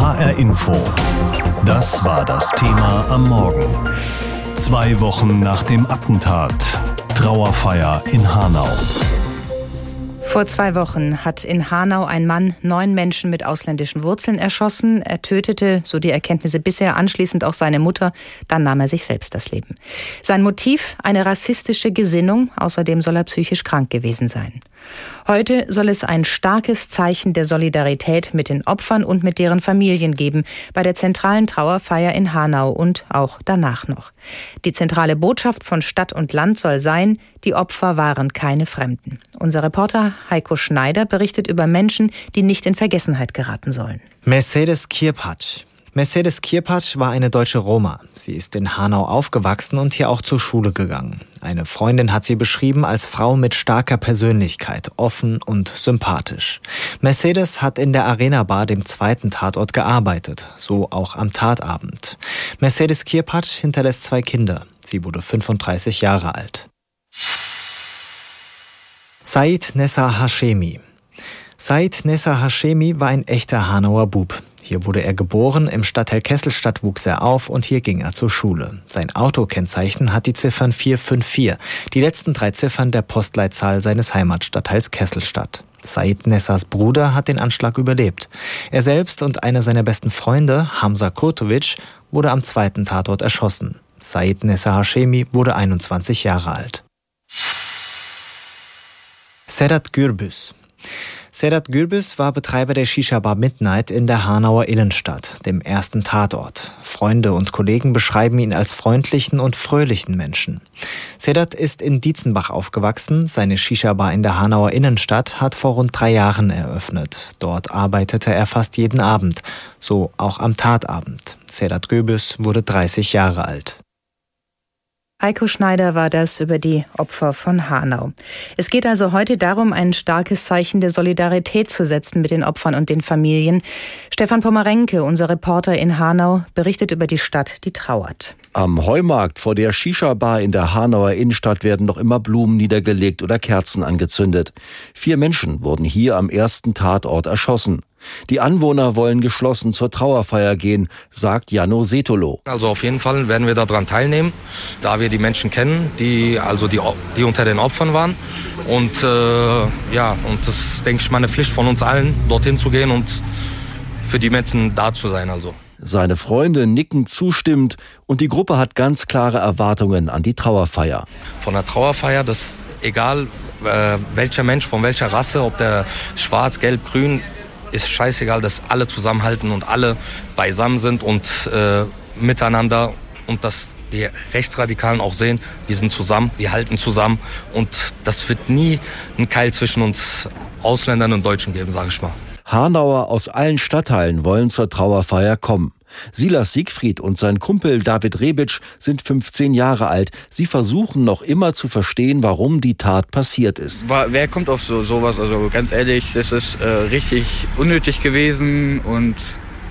HR Info. Das war das Thema am Morgen. Zwei Wochen nach dem Attentat. Trauerfeier in Hanau. Vor zwei Wochen hat in Hanau ein Mann neun Menschen mit ausländischen Wurzeln erschossen. Er tötete, so die Erkenntnisse bisher, anschließend auch seine Mutter. Dann nahm er sich selbst das Leben. Sein Motiv? Eine rassistische Gesinnung. Außerdem soll er psychisch krank gewesen sein. Heute soll es ein starkes Zeichen der Solidarität mit den Opfern und mit deren Familien geben bei der zentralen Trauerfeier in Hanau und auch danach noch. Die zentrale Botschaft von Stadt und Land soll sein, die Opfer waren keine Fremden. Unser Reporter Heiko Schneider berichtet über Menschen, die nicht in Vergessenheit geraten sollen. Mercedes Kirpatsch, Mercedes Kirpatsch war eine deutsche Roma. Sie ist in Hanau aufgewachsen und hier auch zur Schule gegangen. Eine Freundin hat sie beschrieben als Frau mit starker Persönlichkeit, offen und sympathisch. Mercedes hat in der Arena Bar, dem zweiten Tatort, gearbeitet, so auch am Tatabend. Mercedes Kirpatsch hinterlässt zwei Kinder. Sie wurde 35 Jahre alt. Said Nessa Hashemi. Said Nessa Hashemi war ein echter Hanauer Bub. Hier wurde er geboren, im Stadtteil Kesselstadt wuchs er auf und hier ging er zur Schule. Sein Autokennzeichen hat die Ziffern 454, die letzten drei Ziffern der Postleitzahl seines Heimatstadtteils Kesselstadt. Said Nessas Bruder hat den Anschlag überlebt. Er selbst und einer seiner besten Freunde, Hamza Kurtovic, wurde am zweiten Tatort erschossen. Said Nessa Hashemi wurde 21 Jahre alt. Sedat Gürbüz Sedat Gürbüz war Betreiber der Shisha-Bar Midnight in der Hanauer Innenstadt, dem ersten Tatort. Freunde und Kollegen beschreiben ihn als freundlichen und fröhlichen Menschen. Sedat ist in Dietzenbach aufgewachsen. Seine Shisha-Bar in der Hanauer Innenstadt hat vor rund drei Jahren eröffnet. Dort arbeitete er fast jeden Abend, so auch am Tatabend. Sedat Gürbüz wurde 30 Jahre alt. Heiko Schneider war das über die Opfer von Hanau. Es geht also heute darum, ein starkes Zeichen der Solidarität zu setzen mit den Opfern und den Familien. Stefan Pomerenke, unser Reporter in Hanau, berichtet über die Stadt, die trauert. Am Heumarkt vor der Shisha-Bar in der Hanauer Innenstadt werden noch immer Blumen niedergelegt oder Kerzen angezündet. Vier Menschen wurden hier am ersten Tatort erschossen. Die Anwohner wollen geschlossen zur Trauerfeier gehen, sagt Jano Setolo. Also auf jeden Fall werden wir daran teilnehmen, da wir die Menschen kennen, die also die, die unter den Opfern waren. Und äh, ja, und das ist, denke ich, meine Pflicht von uns allen, dorthin zu gehen und für die Menschen da zu sein. Also. Seine Freunde nicken zustimmend und die Gruppe hat ganz klare Erwartungen an die Trauerfeier. Von der Trauerfeier, das egal äh, welcher Mensch, von welcher Rasse, ob der schwarz, gelb, grün, ist scheißegal, dass alle zusammenhalten und alle beisammen sind und äh, miteinander und dass die Rechtsradikalen auch sehen, wir sind zusammen, wir halten zusammen und das wird nie einen Keil zwischen uns Ausländern und Deutschen geben, sage ich mal. Hanauer aus allen Stadtteilen wollen zur Trauerfeier kommen. Silas Siegfried und sein Kumpel David Rebic sind 15 Jahre alt. Sie versuchen noch immer zu verstehen, warum die Tat passiert ist. Wer kommt auf so sowas? Also ganz ehrlich, das ist äh, richtig unnötig gewesen und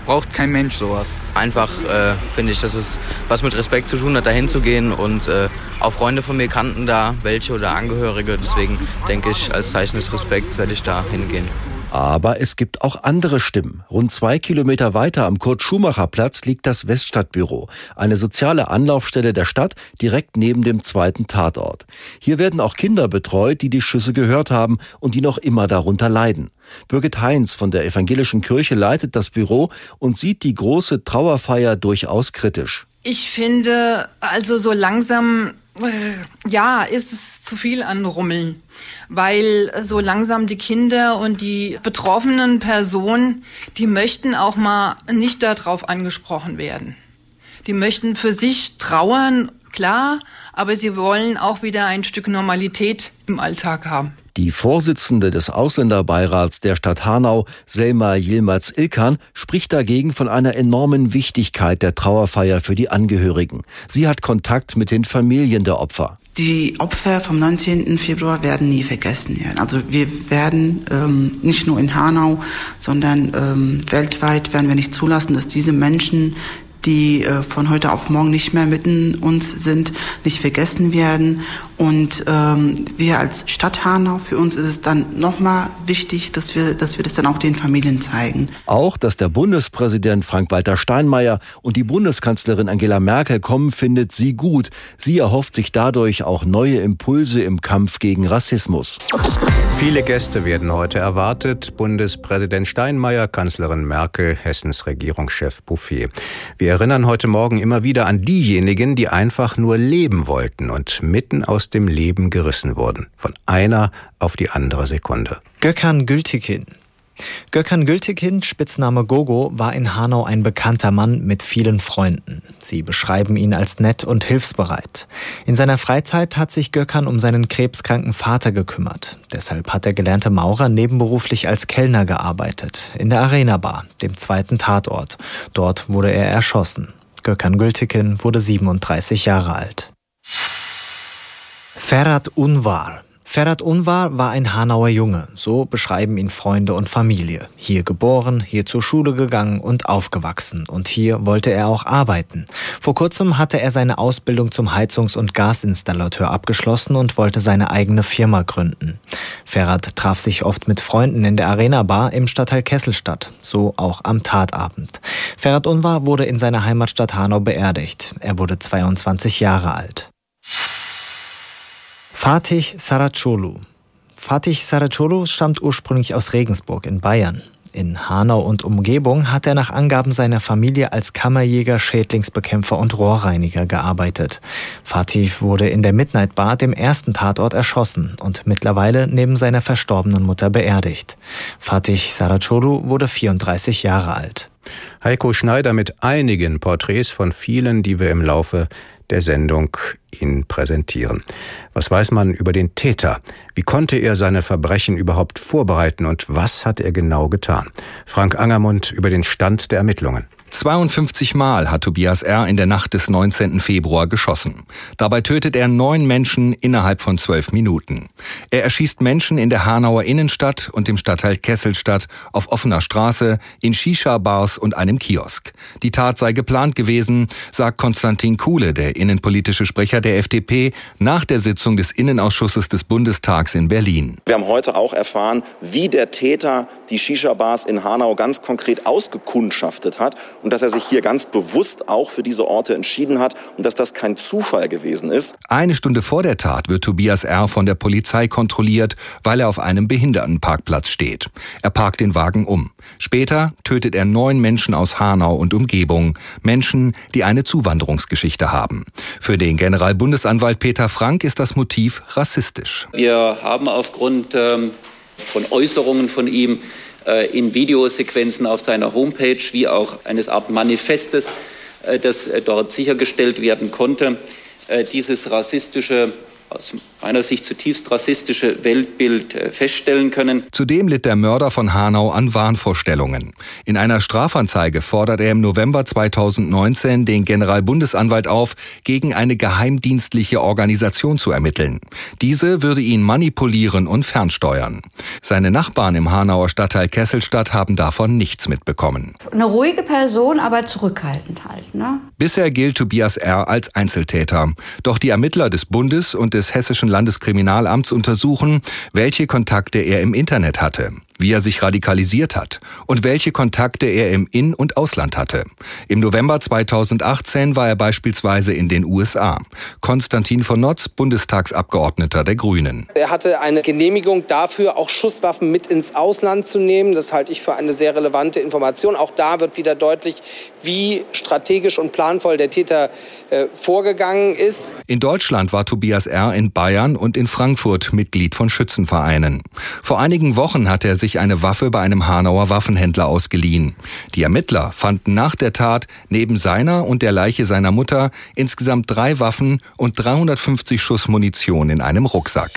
braucht kein Mensch sowas. Einfach äh, finde ich, dass es was mit Respekt zu tun hat, da hinzugehen und äh, auch Freunde von mir kannten da welche oder Angehörige. Deswegen denke ich, als Zeichen des Respekts werde ich da hingehen. Aber es gibt auch andere Stimmen. Rund zwei Kilometer weiter am Kurt-Schumacher-Platz liegt das Weststadtbüro, eine soziale Anlaufstelle der Stadt direkt neben dem zweiten Tatort. Hier werden auch Kinder betreut, die die Schüsse gehört haben und die noch immer darunter leiden. Birgit Heinz von der Evangelischen Kirche leitet das Büro und sieht die große Trauerfeier durchaus kritisch. Ich finde, also so langsam ja, ist es zu viel an Rummeln, weil so langsam die Kinder und die betroffenen Personen, die möchten auch mal nicht darauf angesprochen werden. Die möchten für sich trauern, klar, aber sie wollen auch wieder ein Stück Normalität im Alltag haben. Die Vorsitzende des Ausländerbeirats der Stadt Hanau, Selma Yilmaz-Ilkan, spricht dagegen von einer enormen Wichtigkeit der Trauerfeier für die Angehörigen. Sie hat Kontakt mit den Familien der Opfer. Die Opfer vom 19. Februar werden nie vergessen werden. Also wir werden ähm, nicht nur in Hanau, sondern ähm, weltweit werden wir nicht zulassen, dass diese Menschen die äh, von heute auf morgen nicht mehr mitten uns sind, nicht vergessen werden. Und ähm, wir als Stadt Hanau, für uns ist es dann nochmal wichtig, dass wir, dass wir das dann auch den Familien zeigen. Auch, dass der Bundespräsident Frank-Walter Steinmeier und die Bundeskanzlerin Angela Merkel kommen, findet sie gut. Sie erhofft sich dadurch auch neue Impulse im Kampf gegen Rassismus. Viele Gäste werden heute erwartet. Bundespräsident Steinmeier, Kanzlerin Merkel, Hessens Regierungschef Bouffier. Wir erinnern heute Morgen immer wieder an diejenigen, die einfach nur leben wollten und mitten aus dem Leben gerissen wurden. Von einer auf die andere Sekunde. Gökhan Gültekin, Gökhan Gültekin, Spitzname Gogo, war in Hanau ein bekannter Mann mit vielen Freunden. Sie beschreiben ihn als nett und hilfsbereit. In seiner Freizeit hat sich Gökhan um seinen krebskranken Vater gekümmert. Deshalb hat der gelernte Maurer nebenberuflich als Kellner gearbeitet, in der Arena Bar, dem zweiten Tatort. Dort wurde er erschossen. Gökhan Gültekin wurde 37 Jahre alt. Ferhat Unvar, Ferhat Unvar war ein Hanauer Junge, so beschreiben ihn Freunde und Familie. Hier geboren, hier zur Schule gegangen und aufgewachsen. Und hier wollte er auch arbeiten. Vor kurzem hatte er seine Ausbildung zum Heizungs- und Gasinstallateur abgeschlossen und wollte seine eigene Firma gründen. Ferhat traf sich oft mit Freunden in der Arena Bar im Stadtteil Kesselstadt, so auch am Tatabend. Ferhat Unvar wurde in seiner Heimatstadt Hanau beerdigt. Er wurde 22 Jahre alt. Fatih Saracolu. Fatih Saracolu stammt ursprünglich aus Regensburg in Bayern. In Hanau und Umgebung hat er nach Angaben seiner Familie als Kammerjäger, Schädlingsbekämpfer und Rohrreiniger gearbeitet. Fatih wurde in der Midnight Bar, dem ersten Tatort, erschossen und mittlerweile neben seiner verstorbenen Mutter beerdigt. Fatih Saracolu wurde 34 Jahre alt. Heiko Schneider mit einigen Porträts von vielen, die wir im Laufe der Sendung Ihnen präsentieren. Was weiß man über den Täter? Wie konnte er seine Verbrechen überhaupt vorbereiten und was hat er genau getan? Frank Angermund über den Stand der Ermittlungen. 52 Mal hat Tobias R. in der Nacht des 19. Februar geschossen. Dabei tötet er neun Menschen innerhalb von zwölf Minuten. Er erschießt Menschen in der Hanauer Innenstadt und im Stadtteil Kesselstadt, auf offener Straße, in Shisha-Bars und einem Kiosk. Die Tat sei geplant gewesen, sagt Konstantin Kuhle, der innenpolitische Sprecher der FDP, nach der Sitzung des Innenausschusses des Bundestags in Berlin. Wir haben heute auch erfahren, wie der Täter die Shisha-Bars in Hanau ganz konkret ausgekundschaftet hat und dass er sich hier ganz bewusst auch für diese Orte entschieden hat und dass das kein Zufall gewesen ist. Eine Stunde vor der Tat wird Tobias R. von der Polizei kontrolliert, weil er auf einem Behindertenparkplatz steht. Er parkt den Wagen um. Später tötet er neun Menschen aus Hanau und Umgebung, Menschen, die eine Zuwanderungsgeschichte haben. Für den Generalbundesanwalt Peter Frank ist das Motiv rassistisch. Wir haben aufgrund ähm, von Äußerungen von ihm äh, in Videosequenzen auf seiner Homepage wie auch eines Art Manifestes, äh, das äh, dort sichergestellt werden konnte, dieses rassistische aus meiner Sicht zutiefst rassistische Weltbild äh, feststellen können. Zudem litt der Mörder von Hanau an Wahnvorstellungen. In einer Strafanzeige fordert er im November 2019 den Generalbundesanwalt auf, gegen eine geheimdienstliche Organisation zu ermitteln. Diese würde ihn manipulieren und fernsteuern. Seine Nachbarn im Hanauer Stadtteil Kesselstadt haben davon nichts mitbekommen. Eine ruhige Person, aber zurückhaltend halt. Ne? Bisher gilt Tobias R. als Einzeltäter. Doch die Ermittler des Bundes und des Hessischen Landeskriminalamts untersuchen, welche Kontakte er im Internet hatte wie er sich radikalisiert hat und welche Kontakte er im In- und Ausland hatte. Im November 2018 war er beispielsweise in den USA. Konstantin von Notz, Bundestagsabgeordneter der Grünen. Er hatte eine Genehmigung dafür, auch Schusswaffen mit ins Ausland zu nehmen. Das halte ich für eine sehr relevante Information. Auch da wird wieder deutlich, wie strategisch und planvoll der Täter äh, vorgegangen ist. In Deutschland war Tobias R. in Bayern und in Frankfurt Mitglied von Schützenvereinen. Vor einigen Wochen hat er sich sich eine Waffe bei einem Hanauer Waffenhändler ausgeliehen. Die Ermittler fanden nach der Tat neben seiner und der Leiche seiner Mutter insgesamt drei Waffen und 350 Schuss Munition in einem Rucksack.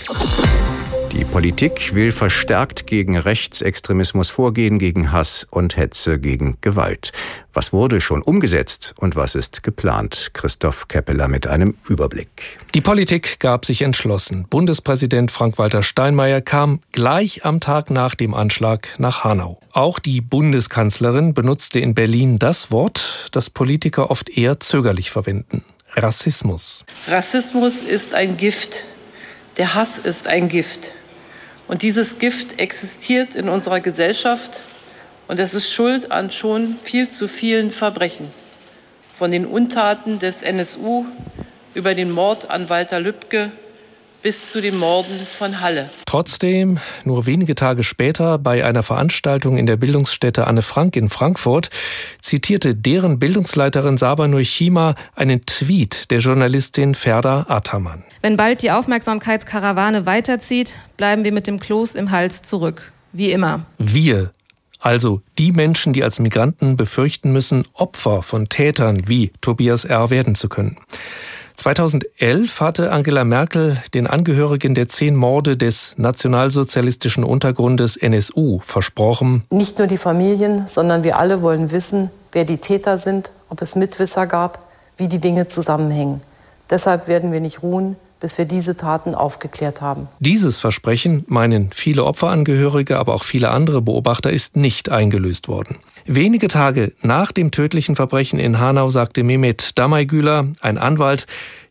Die Politik will verstärkt gegen Rechtsextremismus vorgehen, gegen Hass und Hetze, gegen Gewalt. Was wurde schon umgesetzt und was ist geplant? Christoph Keppeler mit einem Überblick. Die Politik gab sich entschlossen. Bundespräsident Frank-Walter Steinmeier kam gleich am Tag nach dem Anschlag nach Hanau. Auch die Bundeskanzlerin benutzte in Berlin das Wort, das Politiker oft eher zögerlich verwenden. Rassismus. Rassismus ist ein Gift Der Hass ist ein Gift. Und dieses Gift existiert in unserer Gesellschaft und es ist Schuld an schon viel zu vielen Verbrechen. Von den Untaten des NSU über den Mord an Walter Lübcke bis zu den Morden von Halle. Trotzdem, nur wenige Tage später bei einer Veranstaltung in der Bildungsstätte Anne Frank in Frankfurt zitierte deren Bildungsleiterin Saba Neuchima einen Tweet der Journalistin Ferda Ataman. Wenn bald die Aufmerksamkeitskarawane weiterzieht, bleiben wir mit dem Kloß im Hals zurück. Wie immer. Wir also die Menschen, die als Migranten befürchten müssen, Opfer von Tätern wie Tobias R. werden zu können. 2011 hatte Angela Merkel den Angehörigen der zehn Morde des nationalsozialistischen Untergrundes NSU versprochen. Nicht nur die Familien, sondern wir alle wollen wissen, wer die Täter sind, ob es Mitwisser gab, wie die Dinge zusammenhängen. Deshalb werden wir nicht ruhen, bis wir diese Taten aufgeklärt haben. Dieses Versprechen, meinen viele Opferangehörige, aber auch viele andere Beobachter, ist nicht eingelöst worden. Wenige Tage nach dem tödlichen Verbrechen in Hanau sagte Mehmet Damaygüler, ein Anwalt,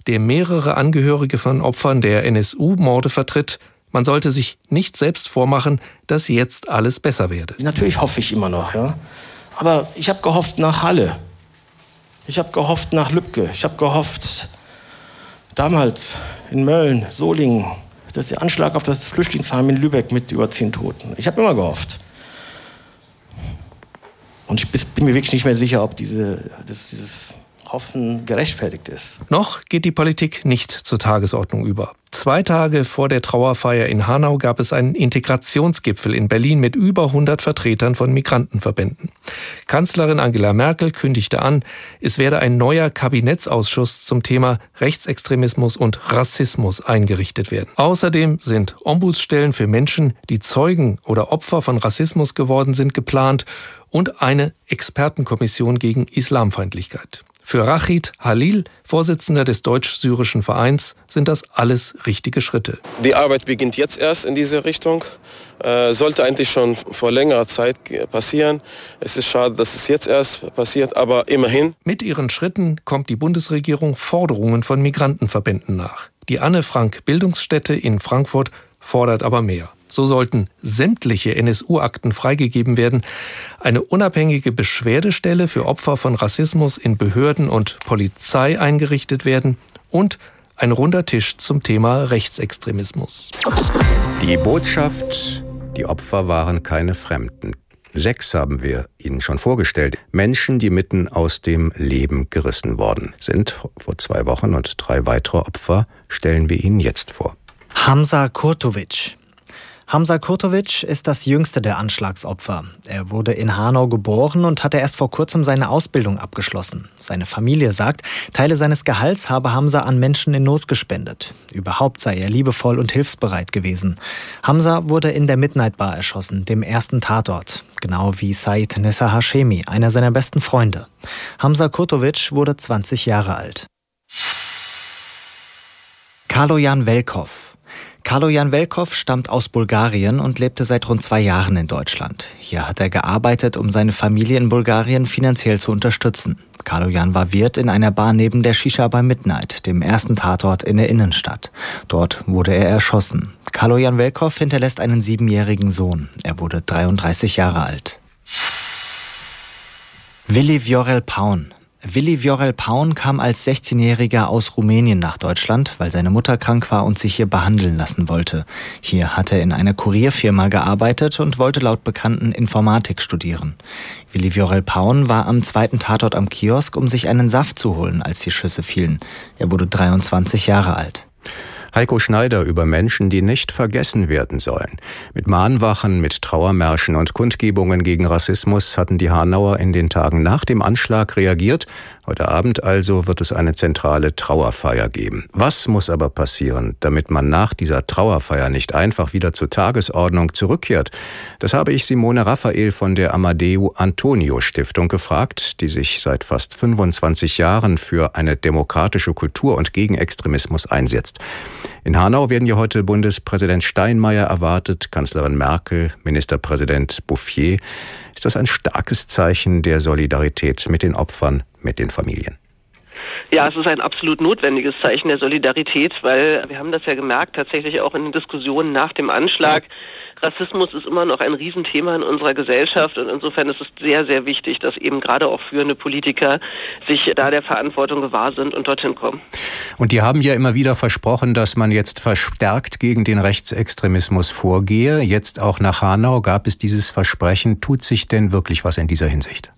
der mehrere Angehörige von Opfern der NSU-Morde vertritt, man sollte sich nicht selbst vormachen, dass jetzt alles besser werde. Natürlich hoffe ich immer noch, ja. Aber ich habe gehofft nach Halle. Ich habe gehofft nach Lübcke. Ich habe gehofft damals in Mölln, Solingen, das der Anschlag auf das Flüchtlingsheim in Lübeck mit über zehn Toten. Ich habe immer gehofft. Und ich bin mir wirklich nicht mehr sicher, ob diese, das, dieses Hoffen gerechtfertigt ist. Noch geht die Politik nicht zur Tagesordnung über. Zwei Tage vor der Trauerfeier in Hanau gab es einen Integrationsgipfel in Berlin mit über 100 Vertretern von Migrantenverbänden. Kanzlerin Angela Merkel kündigte an, es werde ein neuer Kabinettsausschuss zum Thema Rechtsextremismus und Rassismus eingerichtet werden. Außerdem sind Ombudsstellen für Menschen, die Zeugen oder Opfer von Rassismus geworden sind, geplant und eine Expertenkommission gegen Islamfeindlichkeit. Für Rachid Halil, Vorsitzender des deutsch-syrischen Vereins, sind das alles richtige Schritte. Die Arbeit beginnt jetzt erst in diese Richtung. Äh, sollte eigentlich schon vor längerer Zeit passieren. Es ist schade, dass es jetzt erst passiert, aber immerhin. Mit ihren Schritten kommt die Bundesregierung Forderungen von Migrantenverbänden nach. Die Anne Frank Bildungsstätte in Frankfurt fordert aber mehr. So sollten sämtliche NSU-Akten freigegeben werden. Eine unabhängige Beschwerdestelle für Opfer von Rassismus in Behörden und Polizei eingerichtet werden und ein runder Tisch zum Thema Rechtsextremismus. Die Botschaft, die Opfer waren keine Fremden. Sechs haben wir Ihnen schon vorgestellt. Menschen, die mitten aus dem Leben gerissen worden sind. Vor zwei Wochen und drei weitere Opfer stellen wir Ihnen jetzt vor. Hamza Kurtovic. Hamza Kurtovic ist das jüngste der Anschlagsopfer. Er wurde in Hanau geboren und hatte erst vor kurzem seine Ausbildung abgeschlossen. Seine Familie sagt, Teile seines Gehalts habe Hamza an Menschen in Not gespendet. Überhaupt sei er liebevoll und hilfsbereit gewesen. Hamza wurde in der Midnight Bar erschossen, dem ersten Tatort. Genau wie Said Nessa Hashemi, einer seiner besten Freunde. Hamza Kurtovic wurde 20 Jahre alt. Kalojan Velkov Kalojan Velkov stammt aus Bulgarien und lebte seit rund zwei Jahren in Deutschland. Hier hat er gearbeitet, um seine Familie in Bulgarien finanziell zu unterstützen. Kalojan war Wirt in einer Bar neben der Shisha bei Midnight, dem ersten Tatort in der Innenstadt. Dort wurde er erschossen. Kalojan Velkov hinterlässt einen siebenjährigen Sohn. Er wurde 33 Jahre alt. Willi Viorel Paun, Willi Viorel Paun kam als 16-Jähriger aus Rumänien nach Deutschland, weil seine Mutter krank war und sich hier behandeln lassen wollte. Hier hat er in einer Kurierfirma gearbeitet und wollte laut Bekannten Informatik studieren. Willi Viorel Paun war am zweiten Tatort am Kiosk, um sich einen Saft zu holen, als die Schüsse fielen. Er wurde 23 Jahre alt. Heiko Schneider über Menschen, die nicht vergessen werden sollen. Mit Mahnwachen, mit Trauermärschen und Kundgebungen gegen Rassismus hatten die Hanauer in den Tagen nach dem Anschlag reagiert Heute Abend also wird es eine zentrale Trauerfeier geben. Was muss aber passieren, damit man nach dieser Trauerfeier nicht einfach wieder zur Tagesordnung zurückkehrt? Das habe ich Simone Raphael von der Amadeo Antonio Stiftung gefragt, die sich seit fast 25 Jahren für eine demokratische Kultur und gegen Extremismus einsetzt. In Hanau werden ja heute Bundespräsident Steinmeier erwartet, Kanzlerin Merkel, Ministerpräsident Bouffier. Ist das ein starkes Zeichen der Solidarität mit den Opfern, mit den Familien? Ja, es ist ein absolut notwendiges Zeichen der Solidarität, weil wir haben das ja gemerkt, tatsächlich auch in den Diskussionen nach dem Anschlag. Rassismus ist immer noch ein Riesenthema in unserer Gesellschaft und insofern ist es sehr, sehr wichtig, dass eben gerade auch führende Politiker sich da der Verantwortung gewahr sind und dorthin kommen. Und die haben ja immer wieder versprochen, dass man jetzt verstärkt gegen den Rechtsextremismus vorgehe. Jetzt auch nach Hanau gab es dieses Versprechen. Tut sich denn wirklich was in dieser Hinsicht?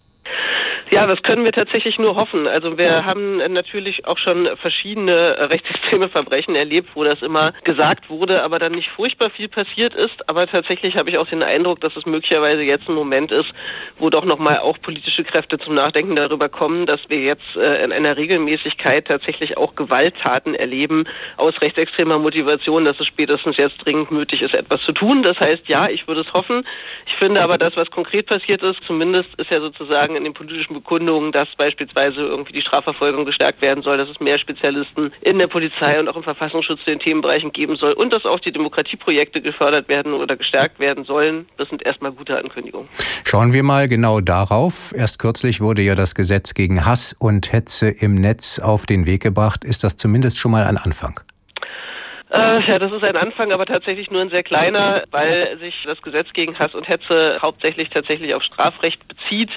Ja, das können wir tatsächlich nur hoffen. Also wir haben natürlich auch schon verschiedene rechtsextreme Verbrechen erlebt, wo das immer gesagt wurde, aber dann nicht furchtbar viel passiert ist. Aber tatsächlich habe ich auch den Eindruck, dass es möglicherweise jetzt ein Moment ist, wo doch nochmal auch politische Kräfte zum Nachdenken darüber kommen, dass wir jetzt äh, in einer Regelmäßigkeit tatsächlich auch Gewalttaten erleben aus rechtsextremer Motivation, dass es spätestens jetzt dringend nötig ist, etwas zu tun. Das heißt, ja, ich würde es hoffen. Ich finde aber, das, was konkret passiert ist, zumindest ist ja sozusagen in den politischen Bekundungen, dass beispielsweise irgendwie die Strafverfolgung gestärkt werden soll, dass es mehr Spezialisten in der Polizei und auch im Verfassungsschutz in den Themenbereichen geben soll und dass auch die Demokratieprojekte gefördert werden oder gestärkt werden sollen. Das sind erstmal gute Ankündigungen. Schauen wir mal genau darauf. Erst kürzlich wurde ja das Gesetz gegen Hass und Hetze im Netz auf den Weg gebracht. Ist das zumindest schon mal ein Anfang? Äh, ja, das ist ein Anfang, aber tatsächlich nur ein sehr kleiner, weil sich das Gesetz gegen Hass und Hetze hauptsächlich tatsächlich auf Strafrecht bezieht.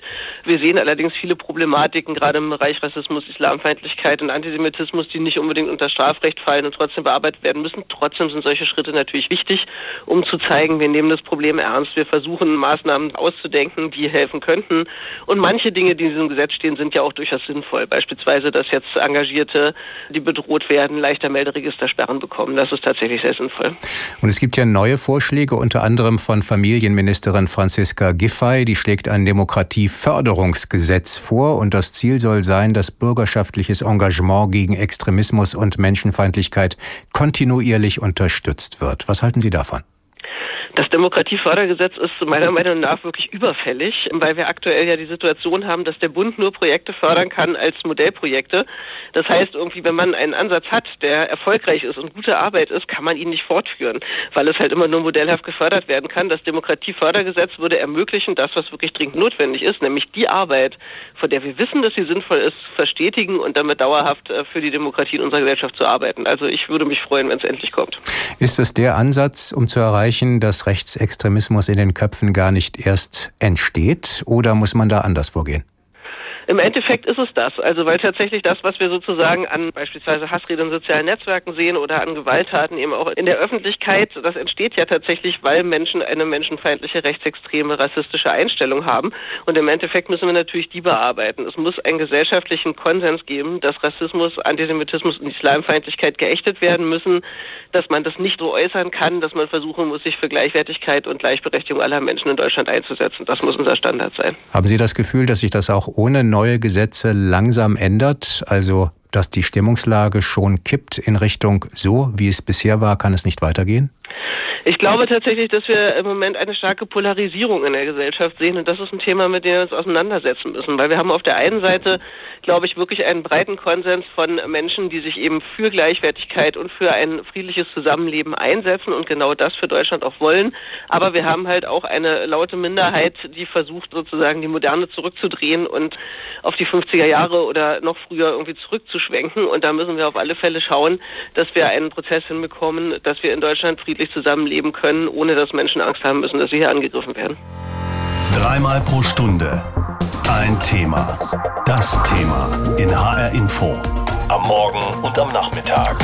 Wir sehen allerdings viele Problematiken, gerade im Bereich Rassismus, Islamfeindlichkeit und Antisemitismus, die nicht unbedingt unter Strafrecht fallen und trotzdem bearbeitet werden müssen. Trotzdem sind solche Schritte natürlich wichtig, um zu zeigen, wir nehmen das Problem ernst. Wir versuchen Maßnahmen auszudenken, die helfen könnten. Und manche Dinge, die in diesem Gesetz stehen, sind ja auch durchaus sinnvoll. Beispielsweise, dass jetzt Engagierte, die bedroht werden, leichter Melderegistersperren bekommen das ist tatsächlich sehr sinnvoll. Und es gibt ja neue Vorschläge, unter anderem von Familienministerin Franziska Giffey. Die schlägt ein Demokratieförderungsgesetz vor und das Ziel soll sein, dass bürgerschaftliches Engagement gegen Extremismus und Menschenfeindlichkeit kontinuierlich unterstützt wird. Was halten Sie davon? Das Demokratiefördergesetz ist meiner Meinung nach wirklich überfällig, weil wir aktuell ja die Situation haben, dass der Bund nur Projekte fördern kann als Modellprojekte. Das heißt, irgendwie, wenn man einen Ansatz hat, der erfolgreich ist und gute Arbeit ist, kann man ihn nicht fortführen, weil es halt immer nur modellhaft gefördert werden kann. Das Demokratiefördergesetz würde ermöglichen, das, was wirklich dringend notwendig ist, nämlich die Arbeit, von der wir wissen, dass sie sinnvoll ist, verstetigen und damit dauerhaft äh, für die Demokratie in unserer Gesellschaft zu arbeiten. Also ich würde mich freuen, wenn es endlich kommt. Ist es der Ansatz, um zu erreichen, Rechtsextremismus in den Köpfen gar nicht erst entsteht? Oder muss man da anders vorgehen? Im Endeffekt ist es das. Also weil tatsächlich das, was wir sozusagen an beispielsweise Hassrede in sozialen Netzwerken sehen oder an Gewalttaten eben auch in der Öffentlichkeit, das entsteht ja tatsächlich, weil Menschen eine menschenfeindliche, rechtsextreme, rassistische Einstellung haben. Und im Endeffekt müssen wir natürlich die bearbeiten. Es muss einen gesellschaftlichen Konsens geben, dass Rassismus, Antisemitismus und Islamfeindlichkeit geächtet werden müssen, dass man das nicht so äußern kann, dass man versuchen muss, sich für Gleichwertigkeit und Gleichberechtigung aller Menschen in Deutschland einzusetzen. Das muss unser Standard sein. Haben Sie das Gefühl, dass sich das auch ohne neue Gesetze langsam ändert? Also, dass die Stimmungslage schon kippt in Richtung so, wie es bisher war, kann es nicht weitergehen? Ich glaube tatsächlich, dass wir im Moment eine starke Polarisierung in der Gesellschaft sehen und das ist ein Thema, mit dem wir uns auseinandersetzen müssen, weil wir haben auf der einen Seite, glaube ich, wirklich einen breiten Konsens von Menschen, die sich eben für Gleichwertigkeit und für ein friedliches Zusammenleben einsetzen und genau das für Deutschland auch wollen. Aber wir haben halt auch eine laute Minderheit, die versucht sozusagen die Moderne zurückzudrehen und auf die 50er Jahre oder noch früher irgendwie zurückzuschwenken und da müssen wir auf alle Fälle schauen, dass wir einen Prozess hinbekommen, dass wir in Deutschland friedlich zusammenleben leben können, ohne dass Menschen Angst haben müssen, dass sie hier angegriffen werden. Dreimal pro Stunde ein Thema. Das Thema in HR Info. Am Morgen und am Nachmittag.